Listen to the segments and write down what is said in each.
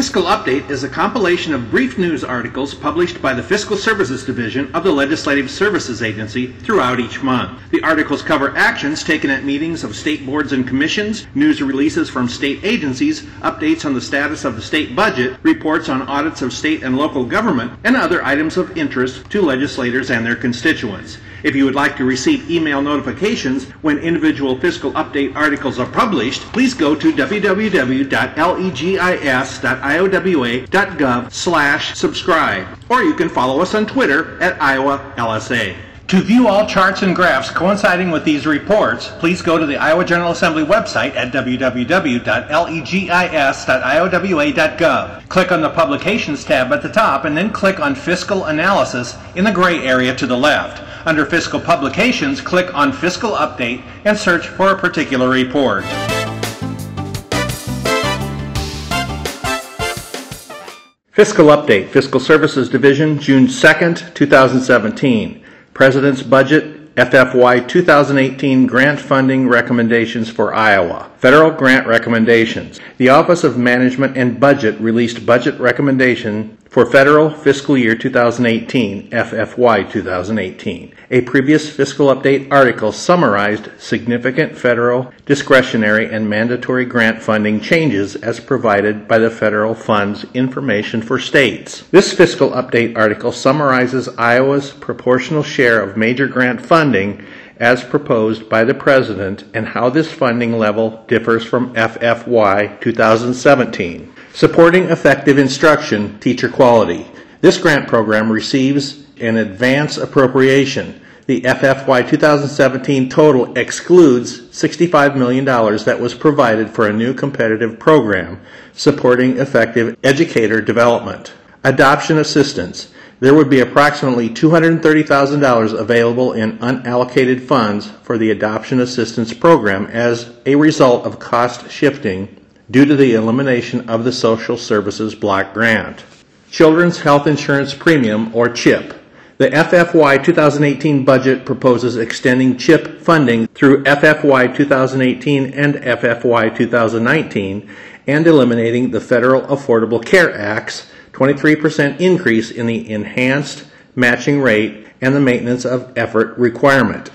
Fiscal Update is a compilation of brief news articles published by the Fiscal Services Division of the Legislative Services Agency throughout each month. The articles cover actions taken at meetings of state boards and commissions, news releases from state agencies, updates on the status of the state budget, reports on audits of state and local government, and other items of interest to legislators and their constituents. If you would like to receive email notifications when individual fiscal update articles are published, please go to www.legis.iowa.gov slash subscribe, or you can follow us on Twitter at Iowa LSA. To view all charts and graphs coinciding with these reports, please go to the Iowa General Assembly website at www.legis.iowa.gov. Click on the Publications tab at the top and then click on Fiscal Analysis in the gray area to the left. Under Fiscal Publications, click on Fiscal Update and search for a particular report. Fiscal Update, Fiscal Services Division, June 2nd, 2017. President's Budget, FFY 2018 Grant Funding Recommendations for Iowa. Federal Grant Recommendations. The Office of Management and Budget released budget recommendation for federal fiscal year 2018, FFY 2018. A previous fiscal update article summarized significant federal discretionary and mandatory grant funding changes as provided by the federal funds information for states. This fiscal update article summarizes Iowa's proportional share of major grant funding as proposed by the President and how this funding level differs from FFY 2017. Supporting effective instruction, teacher quality. This grant program receives an advance appropriation. The FFY 2017 total excludes $65 million that was provided for a new competitive program supporting effective educator development. Adoption assistance. There would be approximately $230,000 available in unallocated funds for the adoption assistance program as a result of cost shifting due to the elimination of the Social Services Block Grant. Children's Health Insurance Premium, or CHIP. The FFY 2018 budget proposes extending CHIP funding through FFY 2018 and FFY 2019 and eliminating the Federal Affordable Care Act's 23% increase in the enhanced matching rate and the maintenance of effort requirement.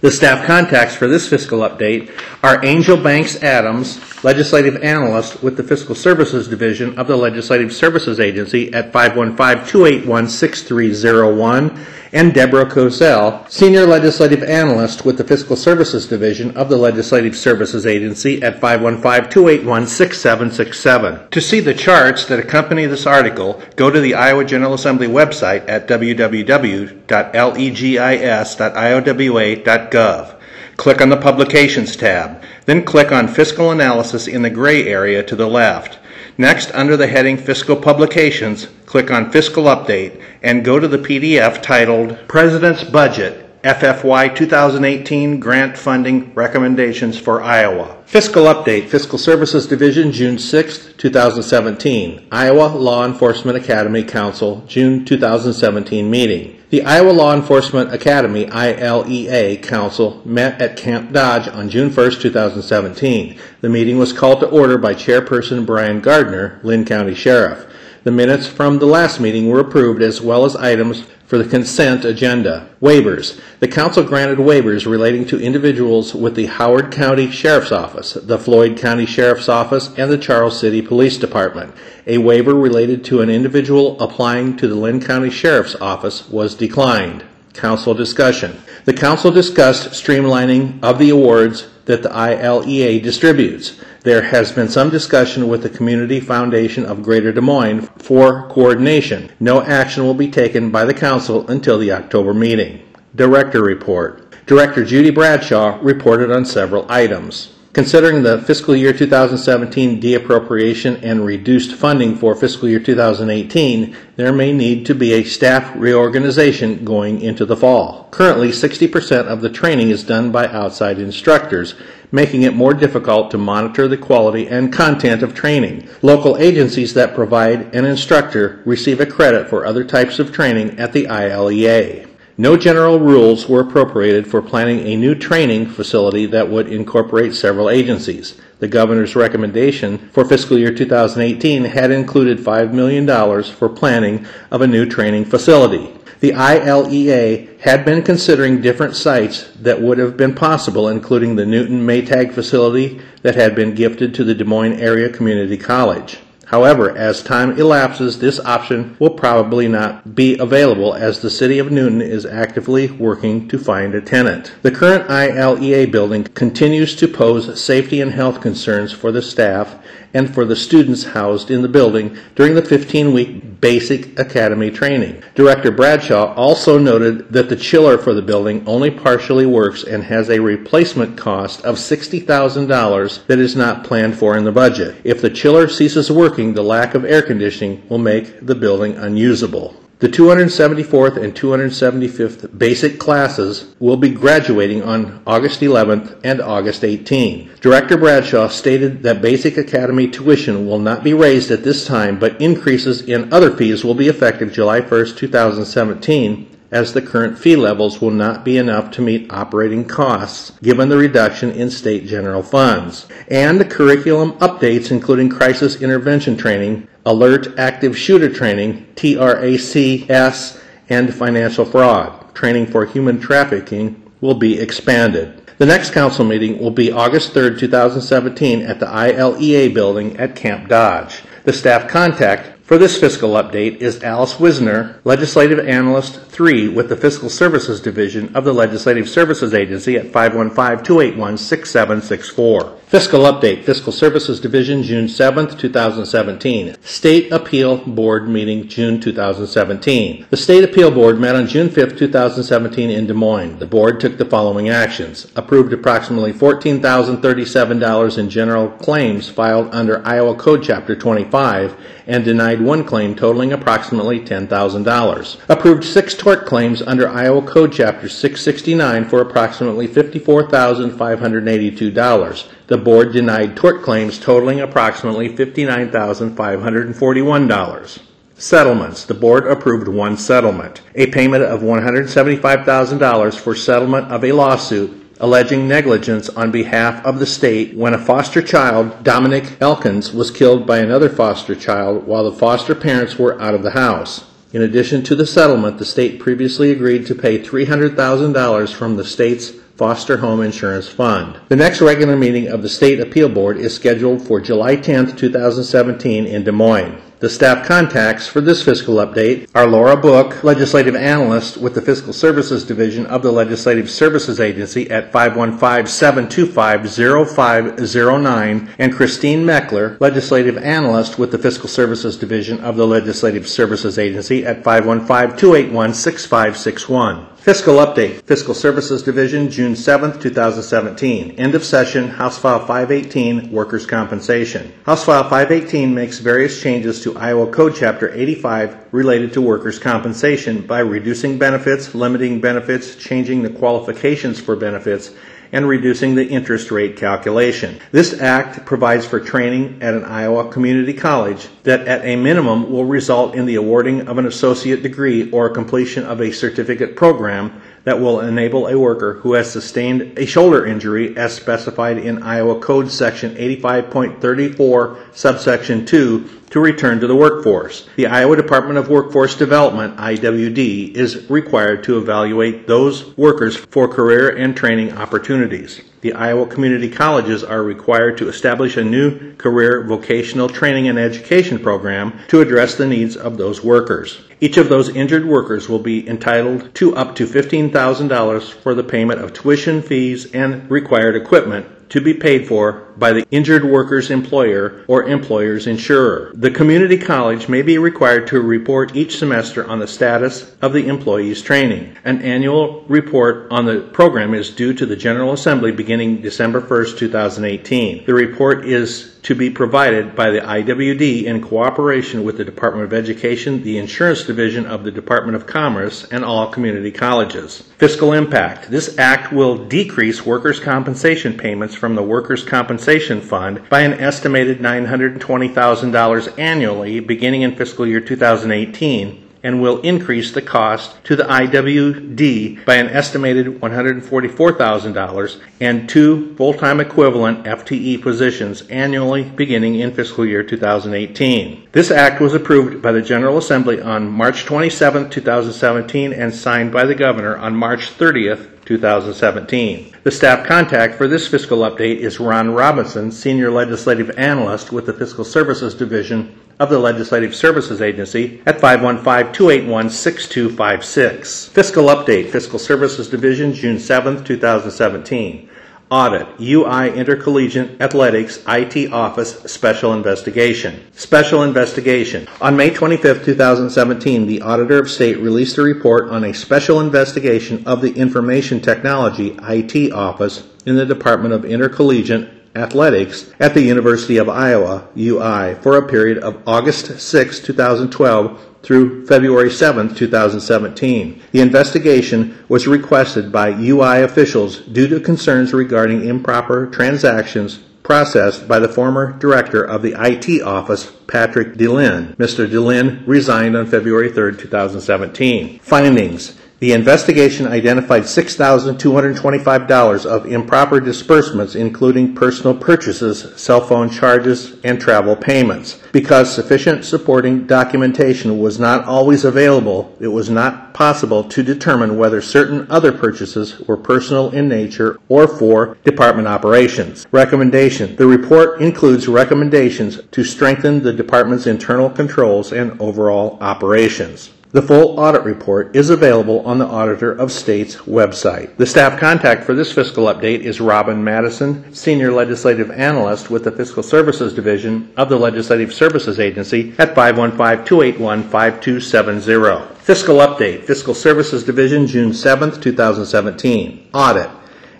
The staff contacts for this fiscal update are Angel Banks Adams, legislative analyst with the Fiscal Services Division of the Legislative Services Agency at 515-281-6301, and Deborah Cosell, senior legislative analyst with the Fiscal Services Division of the Legislative Services Agency at 515-281-6767. To see the charts that accompany this article, go to the Iowa General Assembly website at www.legis.iowa.gov. Click on the Publications tab, then click on Fiscal Analysis in the gray area to the left. Next, under the heading Fiscal Publications, click on Fiscal Update and go to the PDF titled President's Budget FFY 2018 Grant Funding Recommendations for Iowa. Fiscal Update, Fiscal Services Division, June 6, 2017. Iowa Law Enforcement Academy Council, June 2017 meeting. The Iowa Law Enforcement Academy, ILEA Council, met at Camp Dodge on June 1, 2017. The meeting was called to order by Chairperson Brian Gardner, Linn County Sheriff. The minutes from the last meeting were approved as well as items for the consent agenda. Waivers. The council granted waivers relating to individuals with the Howard County Sheriff's Office, the Floyd County Sheriff's Office, and the Charles City Police Department. A waiver related to an individual applying to the Linn County Sheriff's Office was declined. Council discussion. The council discussed streamlining of the awards that the ILEA distributes. There has been some discussion with the Community Foundation of Greater Des Moines for coordination. No action will be taken by the council until the October meeting. Director report. Director Judy Bradshaw reported on several items. Considering the fiscal year 2017 deappropriation and reduced funding for fiscal year 2018, there may need to be a staff reorganization going into the fall. Currently, 60% of the training is done by outside instructors, making it more difficult to monitor the quality and content of training. Local agencies that provide an instructor receive a credit for other types of training at the ILEA. No general rules were appropriated for planning a new training facility that would incorporate several agencies. The governor's recommendation for fiscal year 2018 had included $5 million for planning of a new training facility. The ILEA had been considering different sites that would have been possible, including the Newton Maytag facility that had been gifted to the Des Moines Area Community College. However, as time elapses, this option will probably not be available as the City of Newton is actively working to find a tenant. The current ILEA building continues to pose safety and health concerns for the staff and for the students housed in the building during the 15 week basic academy training. Director Bradshaw also noted that the chiller for the building only partially works and has a replacement cost of $60,000 that is not planned for in the budget. If the chiller ceases working, the lack of air conditioning will make the building unusable. The 274th and 275th basic classes will be graduating on August 11th and August 18th. Director Bradshaw stated that basic academy tuition will not be raised at this time, but increases in other fees will be effective July 1st, 2017 as the current fee levels will not be enough to meet operating costs given the reduction in state general funds. And the curriculum updates, including crisis intervention training, alert active shooter training, TRACS, and financial fraud training for human trafficking will be expanded. The next council meeting will be August 3, 2017 at the ILEA building at Camp Dodge. The staff contact for this fiscal update is Alice Wisner, Legislative Analyst 3 with the Fiscal Services Division of the Legislative Services Agency at 515-281-6764. Fiscal Update, Fiscal Services Division, June 7, 2017. State Appeal Board meeting, June 2017. The State Appeal Board met on June 5, 2017 in Des Moines. The board took the following actions. Approved approximately $14,037 in general claims filed under Iowa Code Chapter 25 and denied one claim totaling approximately $10,000. Approved six tort claims under Iowa Code Chapter 669 for approximately $54,582. The board denied tort claims totaling approximately $59,541. Settlements. The board approved one settlement. A payment of $175,000 for settlement of a lawsuit alleging negligence on behalf of the state when a foster child, Dominic Elkins, was killed by another foster child while the foster parents were out of the house. In addition to the settlement, the state previously agreed to pay $300,000 from the state's Foster Home Insurance Fund. The next regular meeting of the State Appeal Board is scheduled for July 10, 2017 in Des Moines. The staff contacts for this fiscal update are Laura Book, Legislative Analyst with the Fiscal Services Division of the Legislative Services Agency at 515-725-0509, and Christine Mechler, Legislative Analyst with the Fiscal Services Division of the Legislative Services Agency at 515-281-6561. Fiscal Update, Fiscal Services Division, June 7, 2017. End of session, House File 518, Workers' Compensation. House File 518 makes various changes to Iowa Code Chapter 85 related to workers' compensation by reducing benefits, limiting benefits, changing the qualifications for benefits, and reducing the interest rate calculation. This act provides for training at an Iowa community college that at a minimum will result in the awarding of an associate degree or completion of a certificate program that will enable a worker who has sustained a shoulder injury as specified in Iowa Code Section 85.34 subsection 2 to return to the workforce. The Iowa Department of Workforce Development, IWD, is required to evaluate those workers for career and training opportunities. The Iowa community colleges are required to establish a new career vocational training and education program to address the needs of those workers. Each of those injured workers will be entitled to up to $15,000 for the payment of tuition fees and required equipment to be paid for by the injured worker's employer or employer's insurer. The community college may be required to report each semester on the status of the employee's training. An annual report on the program is due to the General Assembly beginning December 1st, 2018. The report is to be provided by the IWD in cooperation with the Department of Education, the Insurance Division of the Department of Commerce, and all community colleges. Fiscal impact. This act will decrease workers' compensation payments from the Workers' Compensation Fund by an estimated $920,000 annually beginning in fiscal year 2018 and will increase the cost to the IWD by an estimated $144,000 and two full-time equivalent FTE positions annually beginning in fiscal year 2018. This act was approved by the General Assembly on March 27, 2017 and signed by the Governor on March 30th, 2017. The staff contact for this fiscal update is Ron Robinson, Senior Legislative Analyst with the Fiscal Services Division of the Legislative Services Agency at 515-281-6256. Fiscal update, Fiscal Services Division, June 7, 2017. Audit, UI Intercollegiate Athletics IT Office Special Investigation. Special Investigation. On May 25, 2017, the Auditor of State released a report on a special investigation of the Information Technology IT Office in the Department of Intercollegiate Athletics at the University of Iowa, UI, for a period of August 6, 2012 through February 7, 2017. The investigation was requested by UI officials due to concerns regarding improper transactions processed by the former director of the IT office, Patrick DeLynn. Mr. DeLynn resigned on February 3, 2017. Findings the investigation identified $6,225 of improper disbursements, including personal purchases, cell phone charges, and travel payments. Because sufficient supporting documentation was not always available, it was not possible to determine whether certain other purchases were personal in nature or for department operations. Recommendation The report includes recommendations to strengthen the department's internal controls and overall operations. The full audit report is available on the Auditor of State's website. The staff contact for this fiscal update is Robin Madison, Senior Legislative Analyst with the Fiscal Services Division of the Legislative Services Agency at 515-281-5270. Fiscal update, Fiscal Services Division, June 7, 2017. Audit.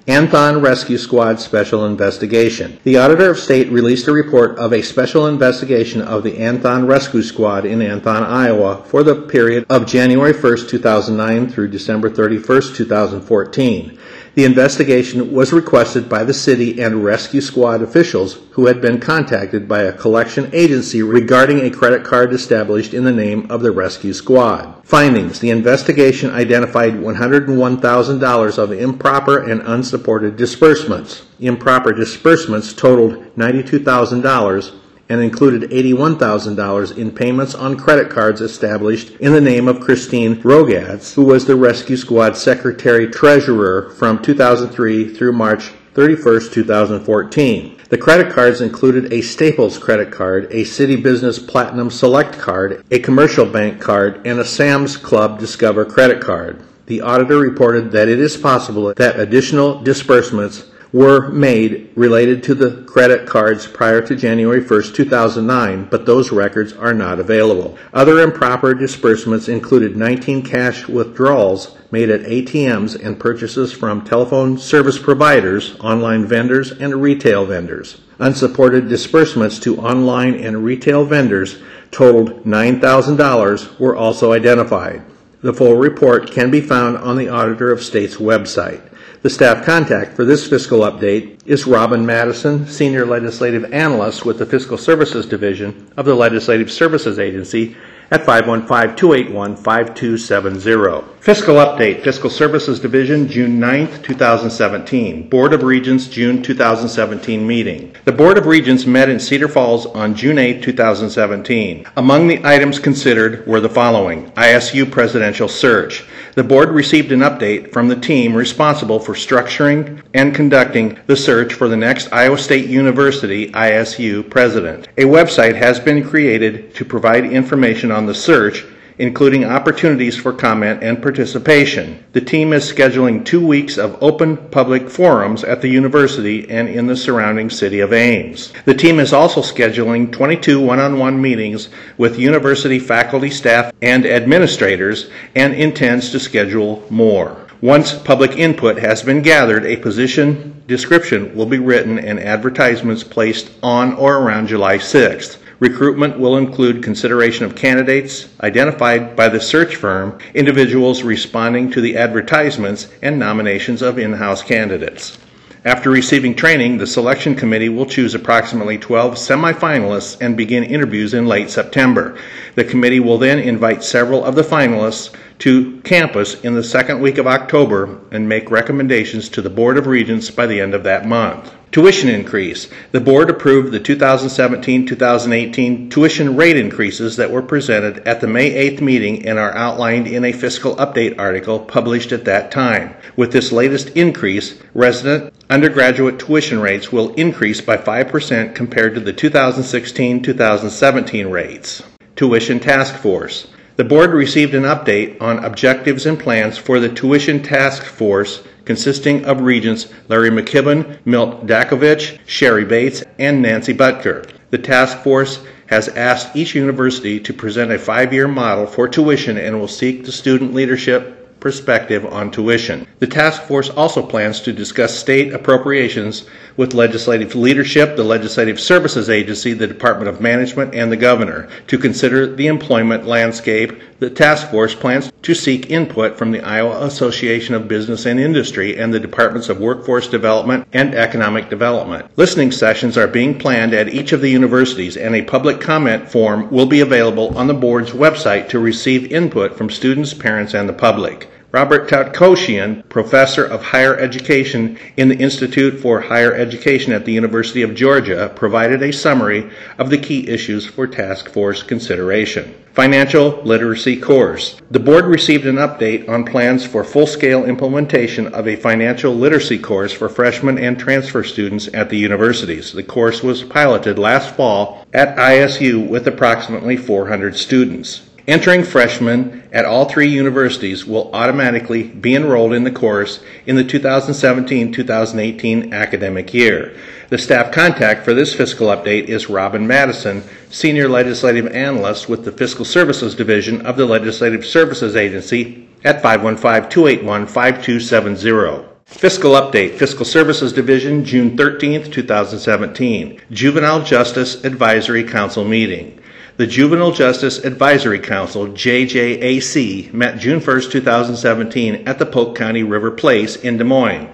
Anthon Rescue Squad Special Investigation. The Auditor of State released a report of a special investigation of the Anthon Rescue Squad in Anthon, Iowa for the period of January 1, 2009 through December 31, 2014. The investigation was requested by the city and rescue squad officials who had been contacted by a collection agency regarding a credit card established in the name of the rescue squad. Findings The investigation identified $101,000 of improper and unsupported disbursements. Improper disbursements totaled $92,000 and included $81,000 in payments on credit cards established in the name of Christine Rogatz, who was the Rescue Squad Secretary Treasurer from 2003 through March 31, 2014. The credit cards included a Staples credit card, a Citi Business Platinum Select card, a commercial bank card, and a Sam's Club Discover credit card. The auditor reported that it is possible that additional disbursements were made related to the credit cards prior to January 1, 2009, but those records are not available. Other improper disbursements included 19 cash withdrawals made at ATMs and purchases from telephone service providers, online vendors, and retail vendors. Unsupported disbursements to online and retail vendors totaled $9,000 were also identified. The full report can be found on the Auditor of State's website. The staff contact for this fiscal update is Robin Madison, Senior Legislative Analyst with the Fiscal Services Division of the Legislative Services Agency at 515-281-5270. Fiscal update, Fiscal Services Division, June 9th, 2017. Board of Regents, June 2017 meeting. The Board of Regents met in Cedar Falls on June 8, 2017. Among the items considered were the following. ISU presidential search. The board received an update from the team responsible for structuring and conducting the search for the next Iowa State University ISU president. A website has been created to provide information on the search including opportunities for comment and participation. The team is scheduling two weeks of open public forums at the university and in the surrounding city of Ames. The team is also scheduling 22 one on one meetings with university faculty, staff, and administrators and intends to schedule more. Once public input has been gathered, a position description will be written and advertisements placed on or around July 6th. Recruitment will include consideration of candidates identified by the search firm, individuals responding to the advertisements, and nominations of in house candidates. After receiving training, the selection committee will choose approximately 12 semifinalists and begin interviews in late September. The committee will then invite several of the finalists to campus in the second week of October and make recommendations to the Board of Regents by the end of that month. Tuition increase. The board approved the 2017-2018 tuition rate increases that were presented at the May 8th meeting and are outlined in a fiscal update article published at that time. With this latest increase, resident undergraduate tuition rates will increase by 5% compared to the 2016-2017 rates. Tuition Task Force. The board received an update on objectives and plans for the Tuition Task Force consisting of regents Larry McKibben, Milt Dakovich, Sherry Bates, and Nancy Boettger. The task force has asked each university to present a five year model for tuition and will seek the student leadership perspective on tuition. The task force also plans to discuss state appropriations with legislative leadership, the Legislative Services Agency, the Department of Management, and the governor to consider the employment landscape. The task force plans to seek input from the Iowa Association of Business and Industry and the Departments of Workforce Development and Economic Development. Listening sessions are being planned at each of the universities, and a public comment form will be available on the board's website to receive input from students, parents, and the public. Robert Toutkoushian, professor of higher education in the Institute for Higher Education at the University of Georgia, provided a summary of the key issues for task force consideration. Financial Literacy Course. The board received an update on plans for full scale implementation of a financial literacy course for freshmen and transfer students at the universities. The course was piloted last fall at ISU with approximately 400 students. Entering freshmen at all three universities will automatically be enrolled in the course in the 2017 2018 academic year. The staff contact for this fiscal update is Robin Madison, Senior Legislative Analyst with the Fiscal Services Division of the Legislative Services Agency at 515 281 5270. Fiscal Update, Fiscal Services Division, June 13, 2017. Juvenile Justice Advisory Council meeting. The Juvenile Justice Advisory Council, JJAC, met June 1, 2017 at the Polk County River Place in Des Moines.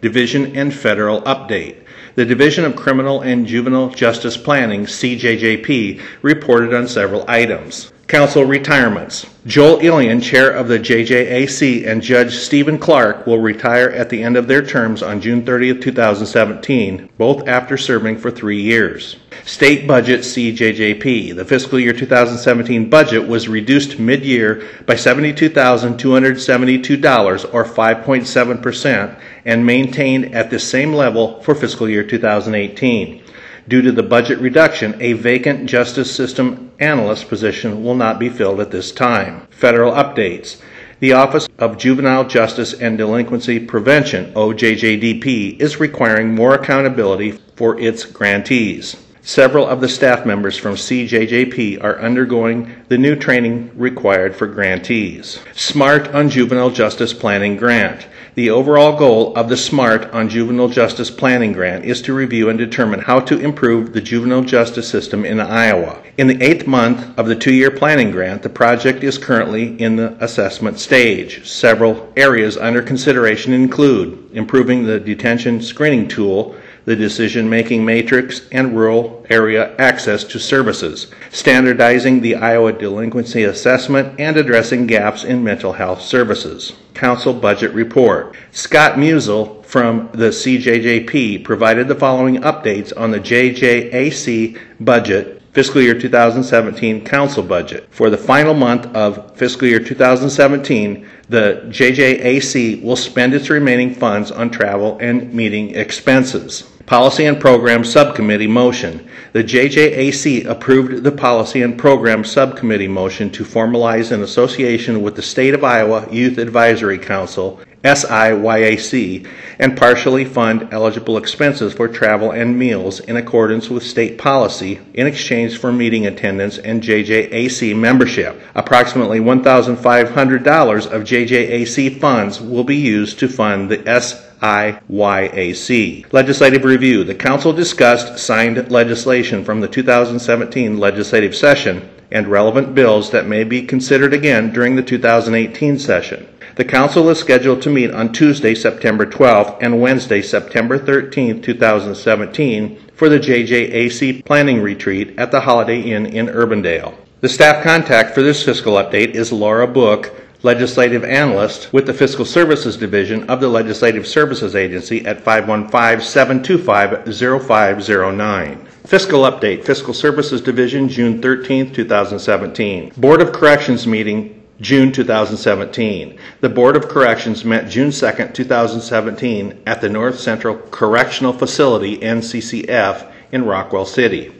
Division and Federal Update. The Division of Criminal and Juvenile Justice Planning, CJJP, reported on several items. Council retirements. Joel Illian, chair of the JJAC, and Judge Stephen Clark will retire at the end of their terms on June 30, 2017, both after serving for three years. State budget CJJP. The fiscal year 2017 budget was reduced mid year by $72,272 or 5.7% and maintained at the same level for fiscal year 2018. Due to the budget reduction, a vacant justice system analyst position will not be filled at this time. Federal updates. The Office of Juvenile Justice and Delinquency Prevention, OJJDP, is requiring more accountability for its grantees. Several of the staff members from CJJP are undergoing the new training required for grantees. SMART on Juvenile Justice Planning Grant. The overall goal of the SMART on Juvenile Justice Planning Grant is to review and determine how to improve the juvenile justice system in Iowa. In the eighth month of the two year planning grant, the project is currently in the assessment stage. Several areas under consideration include improving the detention screening tool the decision making matrix, and rural area access to services, standardizing the Iowa delinquency assessment, and addressing gaps in mental health services. Council Budget Report. Scott Musel from the CJJP provided the following updates on the JJAC budget fiscal year 2017 council budget. For the final month of fiscal year 2017, the JJAC will spend its remaining funds on travel and meeting expenses. Policy and Program Subcommittee motion. The JJAC approved the Policy and Program Subcommittee motion to formalize an association with the State of Iowa Youth Advisory Council, SIYAC, and partially fund eligible expenses for travel and meals in accordance with state policy in exchange for meeting attendance and JJAC membership. Approximately $1,500 of JJAC funds will be used to fund the S IYAC. Legislative review. The Council discussed signed legislation from the 2017 legislative session and relevant bills that may be considered again during the 2018 session. The council is scheduled to meet on Tuesday, September 12th and Wednesday, September 13th, 2017 for the JJAC Planning Retreat at the Holiday Inn in Urbandale. The staff contact for this fiscal update is Laura Book, Legislative Analyst with the Fiscal Services Division of the Legislative Services Agency at 515-725-0509. Fiscal Update, Fiscal Services Division, June 13, 2017. Board of Corrections meeting, June 2017. The Board of Corrections met June 2, 2017 at the North Central Correctional Facility, NCCF, in Rockwell City.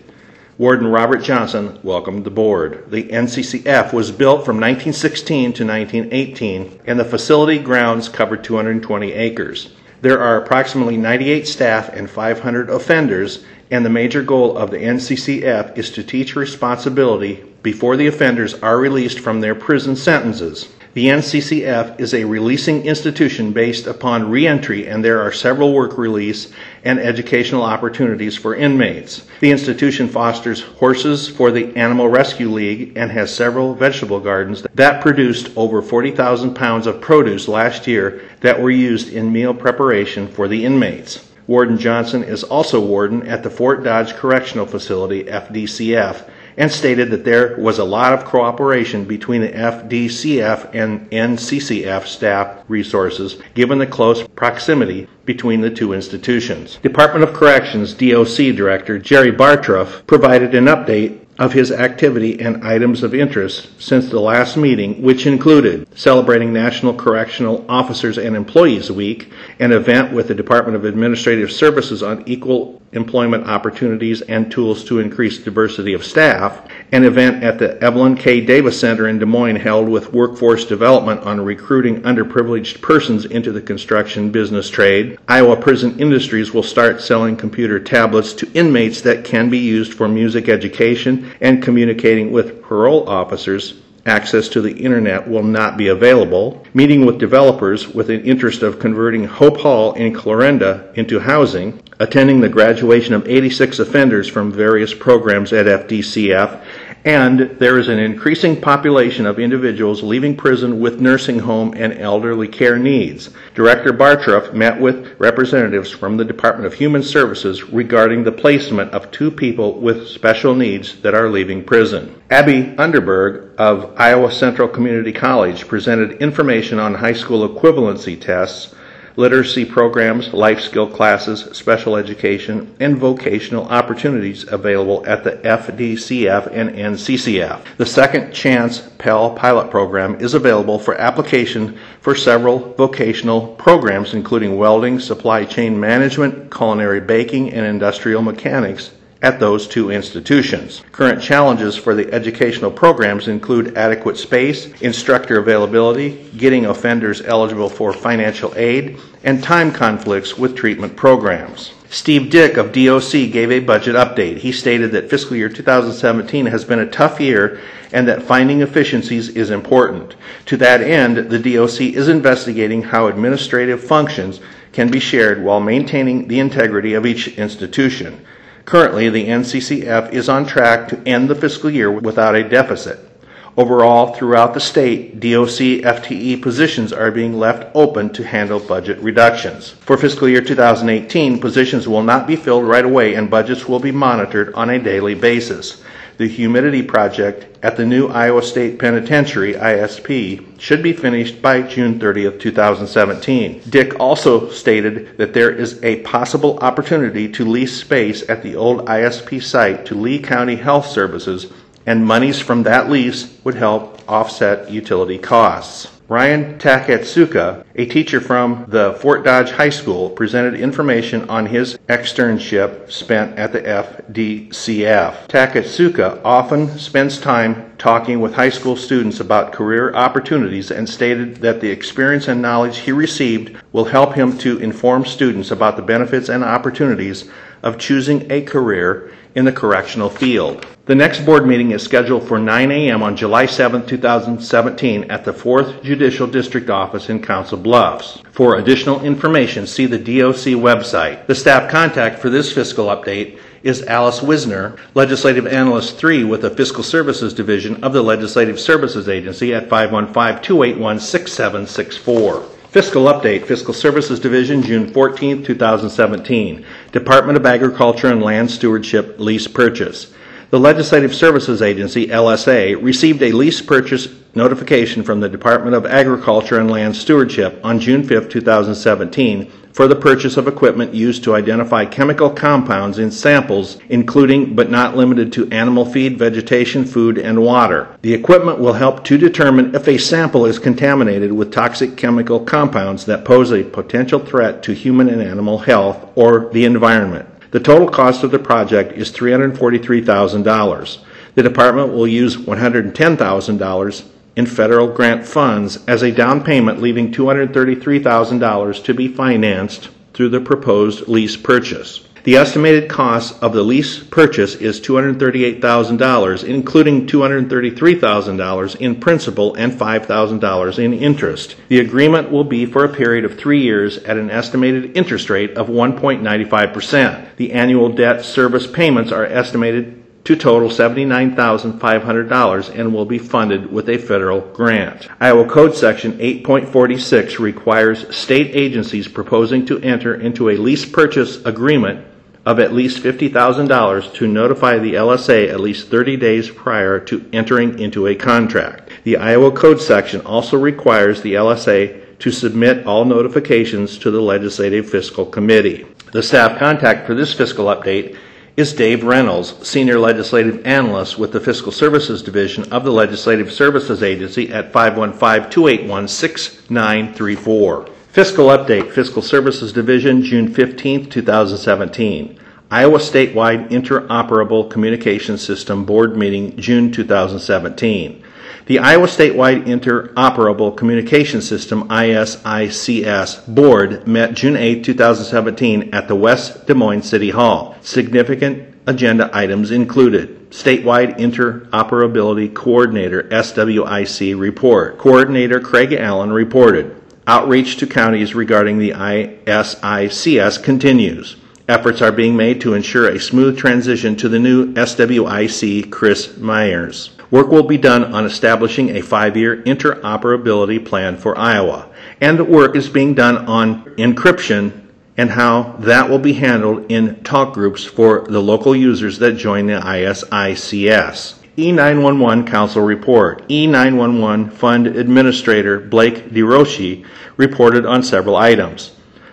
Warden Robert Johnson welcomed the board. The NCCF was built from 1916 to 1918, and the facility grounds covered 220 acres. There are approximately 98 staff and 500 offenders, and the major goal of the NCCF is to teach responsibility before the offenders are released from their prison sentences. The NCCF is a releasing institution based upon reentry, and there are several work release and educational opportunities for inmates. The institution fosters horses for the Animal Rescue League and has several vegetable gardens that produced over 40,000 pounds of produce last year that were used in meal preparation for the inmates. Warden Johnson is also warden at the Fort Dodge Correctional Facility, FDCF, and stated that there was a lot of cooperation between the FDCF and NCCF staff resources given the close proximity between the two institutions. Department of Corrections DOC Director Jerry Bartruff provided an update of his activity and items of interest since the last meeting, which included celebrating National Correctional Officers and Employees Week, an event with the Department of Administrative Services on equal employment opportunities and tools to increase diversity of staff, an event at the Evelyn K. Davis Center in Des Moines held with workforce development on recruiting underprivileged persons into the construction business trade. Iowa Prison Industries will start selling computer tablets to inmates that can be used for music education and communicating with parole officers access to the internet will not be available. Meeting with developers with an interest of converting Hope Hall in Clarinda into housing. Attending the graduation of 86 offenders from various programs at FDCF and there is an increasing population of individuals leaving prison with nursing home and elderly care needs. Director Bartruff met with representatives from the Department of Human Services regarding the placement of two people with special needs that are leaving prison. Abby Underberg of Iowa Central Community College presented information on high school equivalency tests literacy programs, life skill classes, special education, and vocational opportunities available at the FDCF and NCCF. The Second Chance Pell Pilot Program is available for application for several vocational programs, including welding, supply chain management, culinary baking, and industrial mechanics at those two institutions. Current challenges for the educational programs include adequate space, instructor availability, getting offenders eligible for financial aid, and time conflicts with treatment programs. Steve Dick of DOC gave a budget update. He stated that fiscal year 2017 has been a tough year and that finding efficiencies is important. To that end, the DOC is investigating how administrative functions can be shared while maintaining the integrity of each institution. Currently, the NCCF is on track to end the fiscal year without a deficit. Overall, throughout the state, DOC FTE positions are being left open to handle budget reductions. For fiscal year 2018, positions will not be filled right away and budgets will be monitored on a daily basis. The humidity project at the new Iowa State Penitentiary, ISP, should be finished by June 30th, 2017. Dick also stated that there is a possible opportunity to lease space at the old ISP site to Lee County Health Services, and monies from that lease would help offset utility costs. Ryan Takatsuka, a teacher from the Fort Dodge High School, presented information on his externship spent at the FDCF. Takatsuka often spends time talking with high school students about career opportunities and stated that the experience and knowledge he received will help him to inform students about the benefits and opportunities of choosing a career in the correctional field. The next board meeting is scheduled for 9 a.m. on July 7, 2017 at the 4th Judicial District Office in Council Bluffs. For additional information, see the DOC website. The staff contact for this fiscal update is Alice Wisner, Legislative Analyst 3 with the Fiscal Services Division of the Legislative Services Agency at 515-281-6764. Fiscal Update, Fiscal Services Division, June 14, 2017. Department of Agriculture and Land Stewardship Lease Purchase. The Legislative Services Agency, LSA, received a lease purchase notification from the Department of Agriculture and Land Stewardship on June 5, 2017, for the purchase of equipment used to identify chemical compounds in samples, including but not limited to animal feed, vegetation, food, and water. The equipment will help to determine if a sample is contaminated with toxic chemical compounds that pose a potential threat to human and animal health or the environment. The total cost of the project is $343,000. The department will use $110,000 in federal grant funds as a down payment, leaving $233,000 to be financed through the proposed lease purchase. The estimated cost of the lease purchase is $238,000, including $233,000 in principal and $5,000 in interest. The agreement will be for a period of three years at an estimated interest rate of 1.95%. The annual debt service payments are estimated to total $79,500 and will be funded with a federal grant. Iowa Code Section 8.46 requires state agencies proposing to enter into a lease purchase agreement of at least $50,000 to notify the LSA at least 30 days prior to entering into a contract. The Iowa Code section also requires the LSA to submit all notifications to the Legislative Fiscal Committee. The staff contact for this fiscal update is Dave Reynolds, Senior Legislative Analyst with the Fiscal Services Division of the Legislative Services Agency at 515 281 6934. Fiscal Update, Fiscal Services Division, June 15, 2017. Iowa Statewide Interoperable Communication System Board Meeting, June 2017. The Iowa Statewide Interoperable Communication System ISICS Board met June 8, 2017 at the West Des Moines City Hall. Significant agenda items included Statewide Interoperability Coordinator SWIC report. Coordinator Craig Allen reported. Outreach to counties regarding the ISICS continues. Efforts are being made to ensure a smooth transition to the new SWIC Chris Myers. Work will be done on establishing a five year interoperability plan for Iowa, and the work is being done on encryption and how that will be handled in talk groups for the local users that join the ISICS. E911 Council Report. E911 Fund Administrator Blake DeRouchey reported on several items.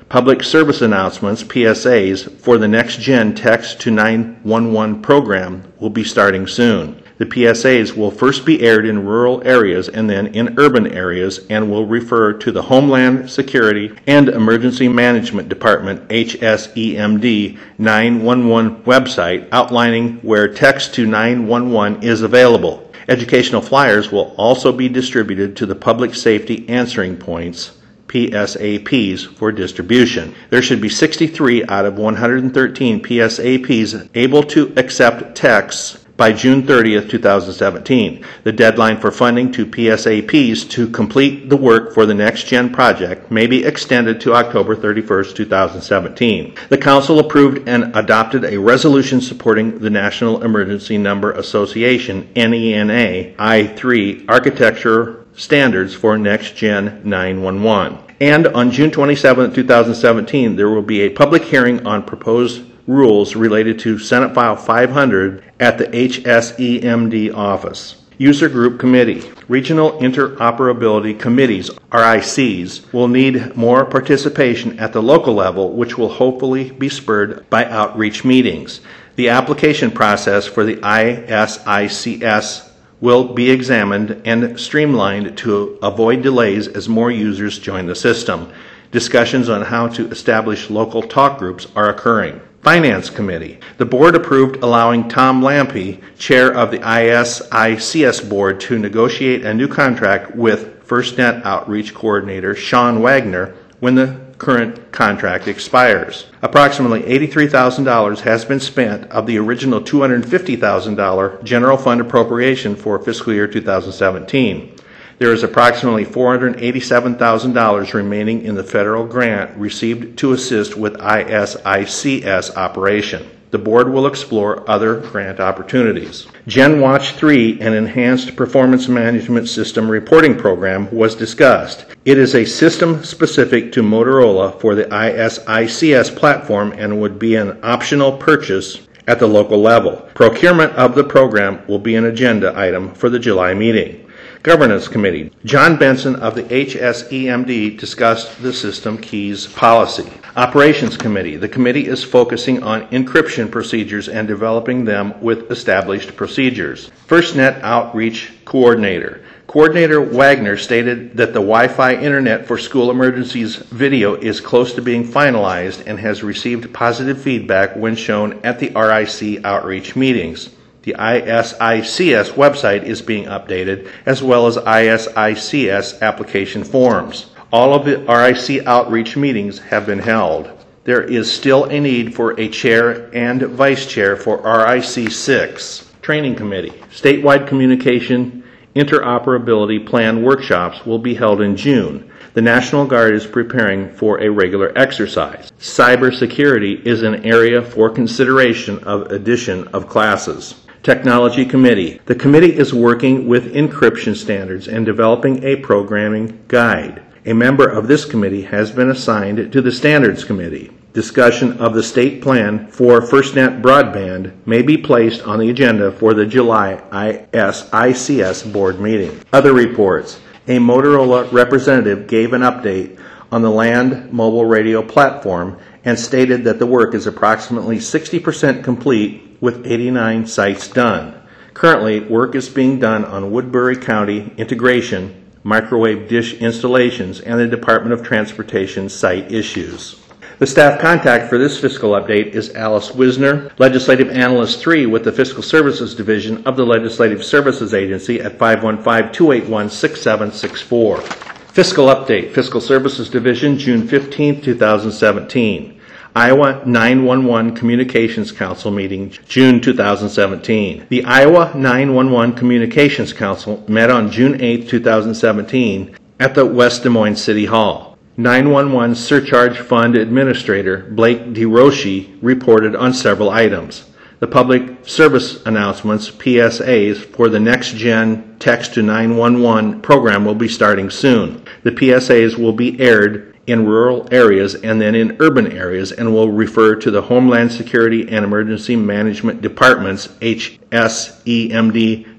Public service announcements, PSAs, for the Next Gen Text to 911 program will be starting soon. The PSAs will first be aired in rural areas and then in urban areas and will refer to the Homeland Security and Emergency Management Department HSEMD 911 website outlining where text to 911 is available. Educational flyers will also be distributed to the public safety answering points PSAPs for distribution. There should be 63 out of 113 PSAPs able to accept texts by June 30th, 2017. The deadline for funding to PSAPs to complete the work for the Next Gen project may be extended to October 31st, 2017. The Council approved and adopted a resolution supporting the National Emergency Number Association, NENA, I3 architecture standards for Next Gen 911. And on June 27, 2017, there will be a public hearing on proposed rules related to Senate File 500 at the HSEMD office. User Group Committee. Regional Interoperability Committees, RICs, will need more participation at the local level, which will hopefully be spurred by outreach meetings. The application process for the ISICS will be examined and streamlined to avoid delays as more users join the system. Discussions on how to establish local talk groups are occurring. Finance Committee. The board approved allowing Tom Lampe, chair of the ISICS board, to negotiate a new contract with FirstNet Outreach Coordinator Sean Wagner when the current contract expires. Approximately $83,000 has been spent of the original $250,000 general fund appropriation for fiscal year 2017. There is approximately $487,000 remaining in the federal grant received to assist with ISICS operation. The board will explore other grant opportunities. GenWatch 3, an enhanced performance management system reporting program, was discussed. It is a system specific to Motorola for the ISICS platform and would be an optional purchase at the local level. Procurement of the program will be an agenda item for the July meeting. Governance Committee. John Benson of the HSEMD discussed the system keys policy. Operations Committee. The committee is focusing on encryption procedures and developing them with established procedures. FirstNet Outreach Coordinator. Coordinator Wagner stated that the Wi Fi Internet for School Emergencies video is close to being finalized and has received positive feedback when shown at the RIC outreach meetings. The ISICS website is being updated, as well as ISICS application forms. All of the RIC outreach meetings have been held. There is still a need for a chair and vice chair for RIC 6. Training Committee. Statewide Communication Interoperability Plan workshops will be held in June. The National Guard is preparing for a regular exercise. Cybersecurity is an area for consideration of addition of classes. Technology Committee. The committee is working with encryption standards and developing a programming guide. A member of this committee has been assigned to the Standards Committee. Discussion of the state plan for FirstNet broadband may be placed on the agenda for the July ISICS board meeting. Other reports. A Motorola representative gave an update on the land mobile radio platform and stated that the work is approximately 60% complete with 89 sites done. Currently, work is being done on Woodbury County integration, microwave dish installations, and the Department of Transportation site issues. The staff contact for this fiscal update is Alice Wisner, Legislative Analyst 3 with the Fiscal Services Division of the Legislative Services Agency at 515 281 6764. Fiscal Update, Fiscal Services Division, June 15, 2017. Iowa 911 Communications Council meeting, June 2017. The Iowa 911 Communications Council met on June 8, 2017 at the West Des Moines City Hall. 911 Surcharge Fund Administrator Blake DeRouchey reported on several items. The public service announcements, PSAs, for the Next Gen Text to 911 program will be starting soon. The PSAs will be aired in rural areas and then in urban areas and will refer to the Homeland Security and Emergency Management Department's HSEMD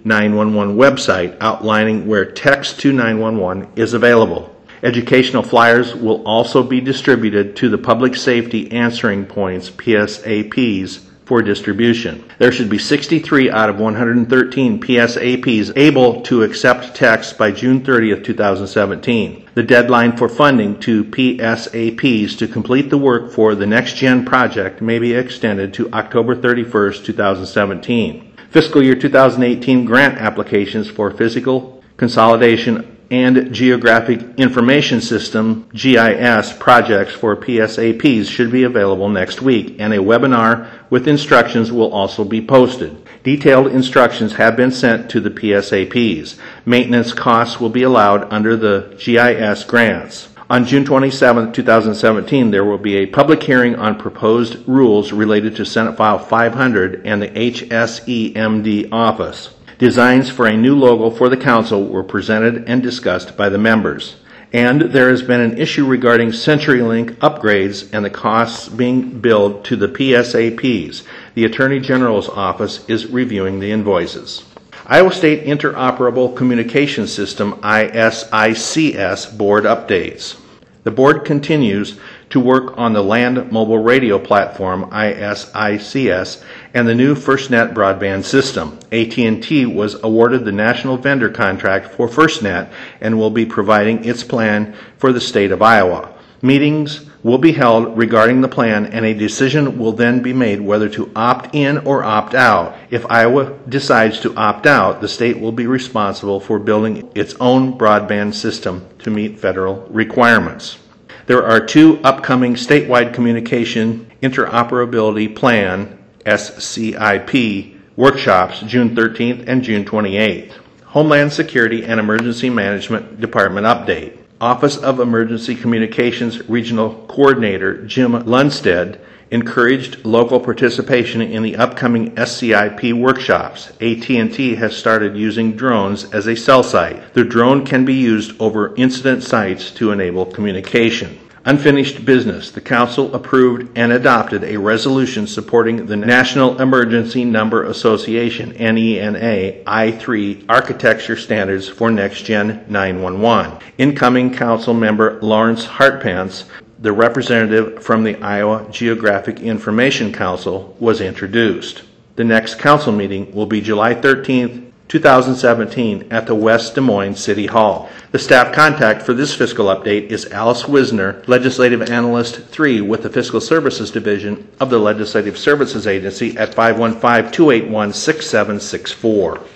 911 website outlining where text to 911 is available. Educational flyers will also be distributed to the Public Safety Answering Points PSAPs for distribution. There should be 63 out of 113 PSAPs able to accept text by June 30th, 2017. The deadline for funding to PSAPs to complete the work for the Next Gen project may be extended to October 31st, 2017. Fiscal year 2018 grant applications for physical consolidation and Geographic Information System GIS projects for PSAPs should be available next week, and a webinar with instructions will also be posted. Detailed instructions have been sent to the PSAPs. Maintenance costs will be allowed under the GIS grants. On June 27, 2017, there will be a public hearing on proposed rules related to Senate File 500 and the HSEMD office. Designs for a new logo for the council were presented and discussed by the members. And there has been an issue regarding CenturyLink upgrades and the costs being billed to the PSAPs. The Attorney General's office is reviewing the invoices. Iowa State Interoperable Communication System ISICS board updates. The board continues to work on the land mobile radio platform ISICS and the new FirstNet broadband system. AT&T was awarded the national vendor contract for FirstNet and will be providing its plan for the state of Iowa. Meetings will be held regarding the plan and a decision will then be made whether to opt in or opt out. If Iowa decides to opt out, the state will be responsible for building its own broadband system to meet federal requirements. There are two upcoming statewide communication interoperability plan SCIP workshops June 13th and June 28th. Homeland Security and Emergency Management Department update. Office of Emergency Communications Regional Coordinator Jim Lundstedt encouraged local participation in the upcoming SCIP workshops. AT&T has started using drones as a cell site. The drone can be used over incident sites to enable communication. Unfinished business. The Council approved and adopted a resolution supporting the National Emergency Number Association NENA I3 architecture standards for Next Gen 911. Incoming Council member Lawrence Hartpants the representative from the Iowa Geographic Information Council was introduced. The next council meeting will be July 13th, 2017 at the West Des Moines City Hall. The staff contact for this fiscal update is Alice Wisner, Legislative Analyst 3 with the Fiscal Services Division of the Legislative Services Agency at 515-281-6764.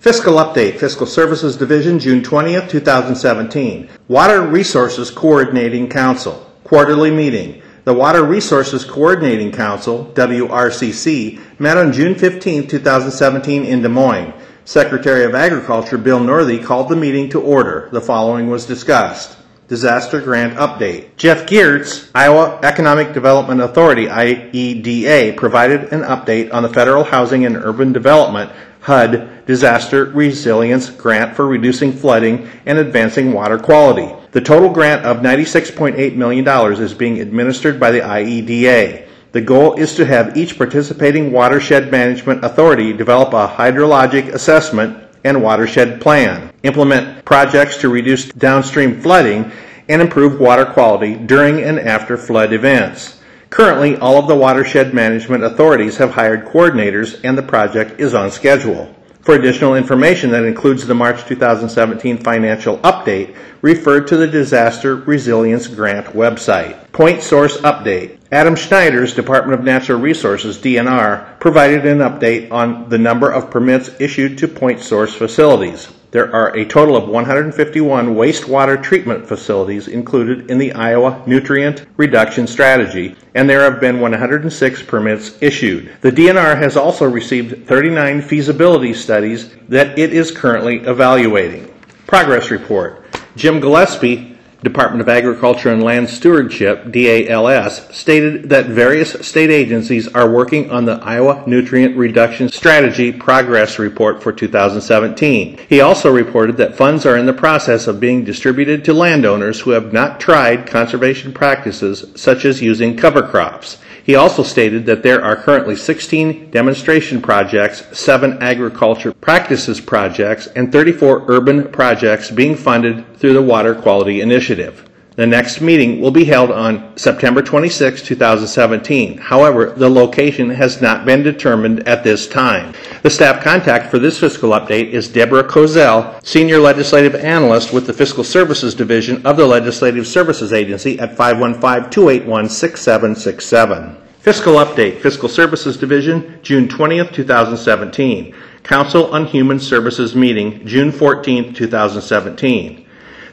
Fiscal Update, Fiscal Services Division, June 20th, 2017. Water Resources Coordinating Council, Quarterly Meeting. The Water Resources Coordinating Council, WRCC, met on June 15, 2017 in Des Moines. Secretary of Agriculture Bill Northey called the meeting to order. The following was discussed. Disaster Grant Update. Jeff Geertz, Iowa Economic Development Authority, IEDA, provided an update on the Federal Housing and Urban Development HUD Disaster Resilience Grant for reducing flooding and advancing water quality. The total grant of $96.8 million is being administered by the IEDA. The goal is to have each participating watershed management authority develop a hydrologic assessment and watershed plan, implement projects to reduce downstream flooding, and improve water quality during and after flood events. Currently, all of the watershed management authorities have hired coordinators and the project is on schedule. For additional information that includes the March 2017 financial update, refer to the Disaster Resilience Grant website. Point Source Update. Adam Schnieders Department of Natural Resources, DNR, provided an update on the number of permits issued to point source facilities. There are a total of 151 wastewater treatment facilities included in the Iowa Nutrient Reduction Strategy, and there have been 106 permits issued. The DNR has also received 39 feasibility studies that it is currently evaluating. Progress Report. Jim Gillespie Department of Agriculture and Land Stewardship, DALS, stated that various state agencies are working on the Iowa Nutrient Reduction Strategy Progress Report for 2017. He also reported that funds are in the process of being distributed to landowners who have not tried conservation practices such as using cover crops. He also stated that there are currently 16 demonstration projects, 7 agriculture practices projects, and 34 urban projects being funded through the Water Quality Initiative. The next meeting will be held on September 26, 2017. However, the location has not been determined at this time. The staff contact for this fiscal update is Deborah Kozel, Senior Legislative Analyst with the Fiscal Services Division of the Legislative Services Agency at 515 281 6767. Fiscal Update, Fiscal Services Division, June 20th, 2017. Council on Human Services meeting, June 14th, 2017.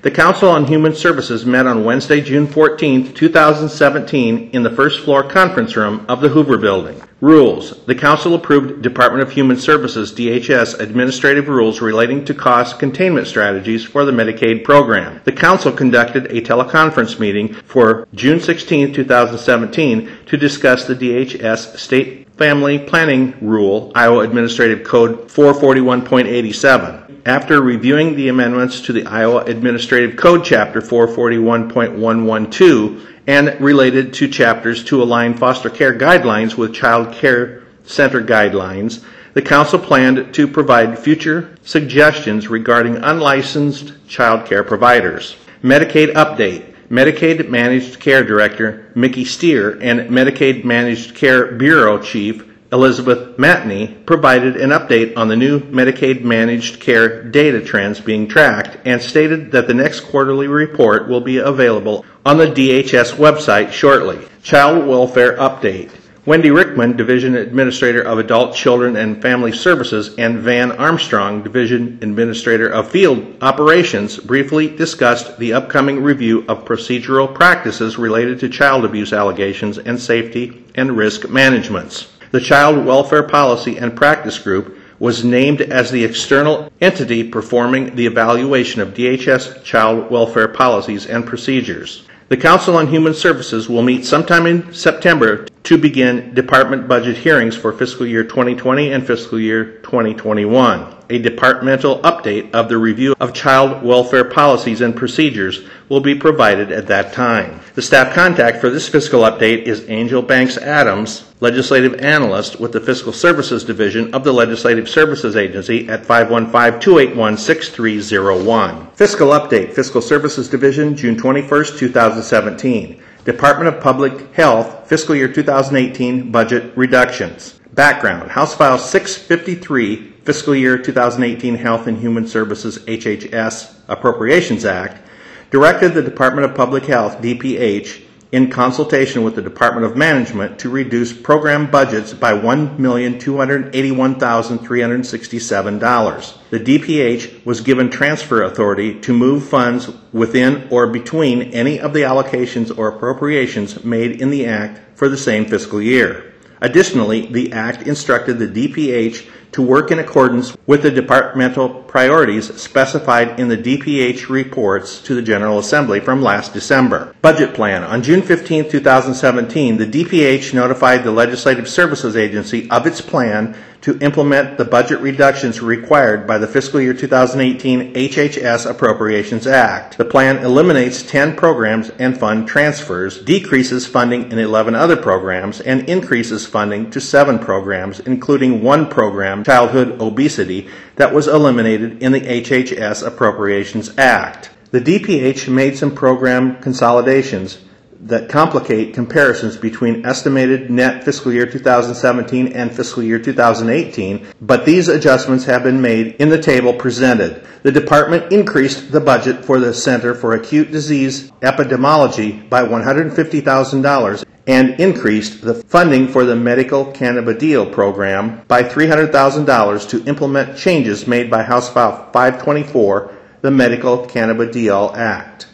The Council on Human Services met on Wednesday, June 14, 2017, in the first floor conference room of the Hoover Building. Rules. The Council approved Department of Human Services DHS administrative rules relating to cost containment strategies for the Medicaid program. The Council conducted a teleconference meeting for June 16, 2017, to discuss the DHS state family planning rule, Iowa Administrative Code 441.87. After reviewing the amendments to the Iowa Administrative Code Chapter 441.112 and related to chapters to align foster care guidelines with child care center guidelines, the Council planned to provide future suggestions regarding unlicensed child care providers. Medicaid update. Medicaid Managed Care Director Mikki Stier and Medicaid Managed Care Bureau Chief Elizabeth Matney provided an update on the new Medicaid managed care data trends being tracked and stated that the next quarterly report will be available on the DHS website shortly. Child Welfare Update. Wendy Rickman, Division Administrator of Adult, Children, and Family Services, and Van Armstrong, Division Administrator of Field Operations, briefly discussed the upcoming review of procedural practices related to child abuse allegations and safety and risk managements. The Child Welfare Policy and Practice Group was named as the external entity performing the evaluation of DHS child welfare policies and procedures. The Council on Human Services will meet sometime in September to begin department budget hearings for fiscal year 2020 and fiscal year 2021. A departmental update of the review of child welfare policies and procedures will be provided at that time. The staff contact for this fiscal update is Angel Banks Adams, legislative analyst with the Fiscal Services Division of the Legislative Services Agency at 515 281 6301. Fiscal update, Fiscal Services Division, June 21st, 2017. Department of Public Health, fiscal year 2018 budget reductions. Background House File 653, fiscal year 2018 Health and Human Services HHS Appropriations Act, directed the Department of Public Health, DPH, in consultation with the Department of Management to reduce program budgets by $1,281,367. The DPH was given transfer authority to move funds within or between any of the allocations or appropriations made in the Act for the same fiscal year. Additionally, the Act instructed the DPH to work in accordance with the departmental priorities specified in the DPH reports to the General Assembly from last December. Budget Plan. On June 15, 2017, the DPH notified the Legislative Services Agency of its plan to implement the budget reductions required by the fiscal year 2018 HHS Appropriations Act. The plan eliminates 10 programs and fund transfers, decreases funding in 11 other programs, and increases funding to 7 programs, including one program, childhood obesity, that was eliminated in the HHS Appropriations Act. The DPH made some program consolidations that complicate comparisons between estimated net fiscal year 2017 and fiscal year 2018, but these adjustments have been made in the table presented. The department increased the budget for the Center for Acute Disease Epidemiology by $150,000 and increased the funding for the medical cannabidiol program by $300,000 to implement changes made by House File 524, the Medical Cannabidiol Act.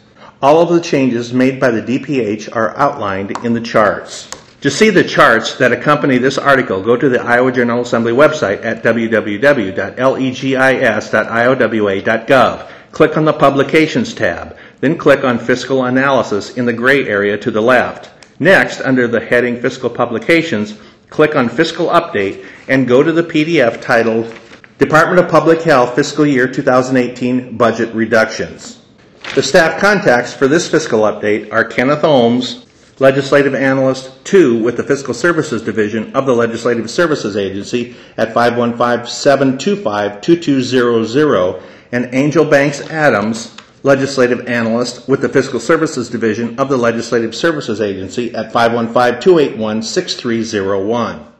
All of the changes made by the DPH are outlined in the charts. To see the charts that accompany this article, go to the Iowa General Assembly website at www.legis.iowa.gov. Click on the Publications tab, then click on Fiscal Analysis in the gray area to the left. Next, under the heading Fiscal Publications, click on Fiscal Update and go to the PDF titled Department of Public Health Fiscal Year 2018 Budget Reductions. The staff contacts for this fiscal update are Kenneth Holmes, Legislative Analyst 2 with the Fiscal Services Division of the Legislative Services Agency at 515-725-2200, and Angel Banks Adams, Legislative Analyst with the Fiscal Services Division of the Legislative Services Agency at 515-281-6301.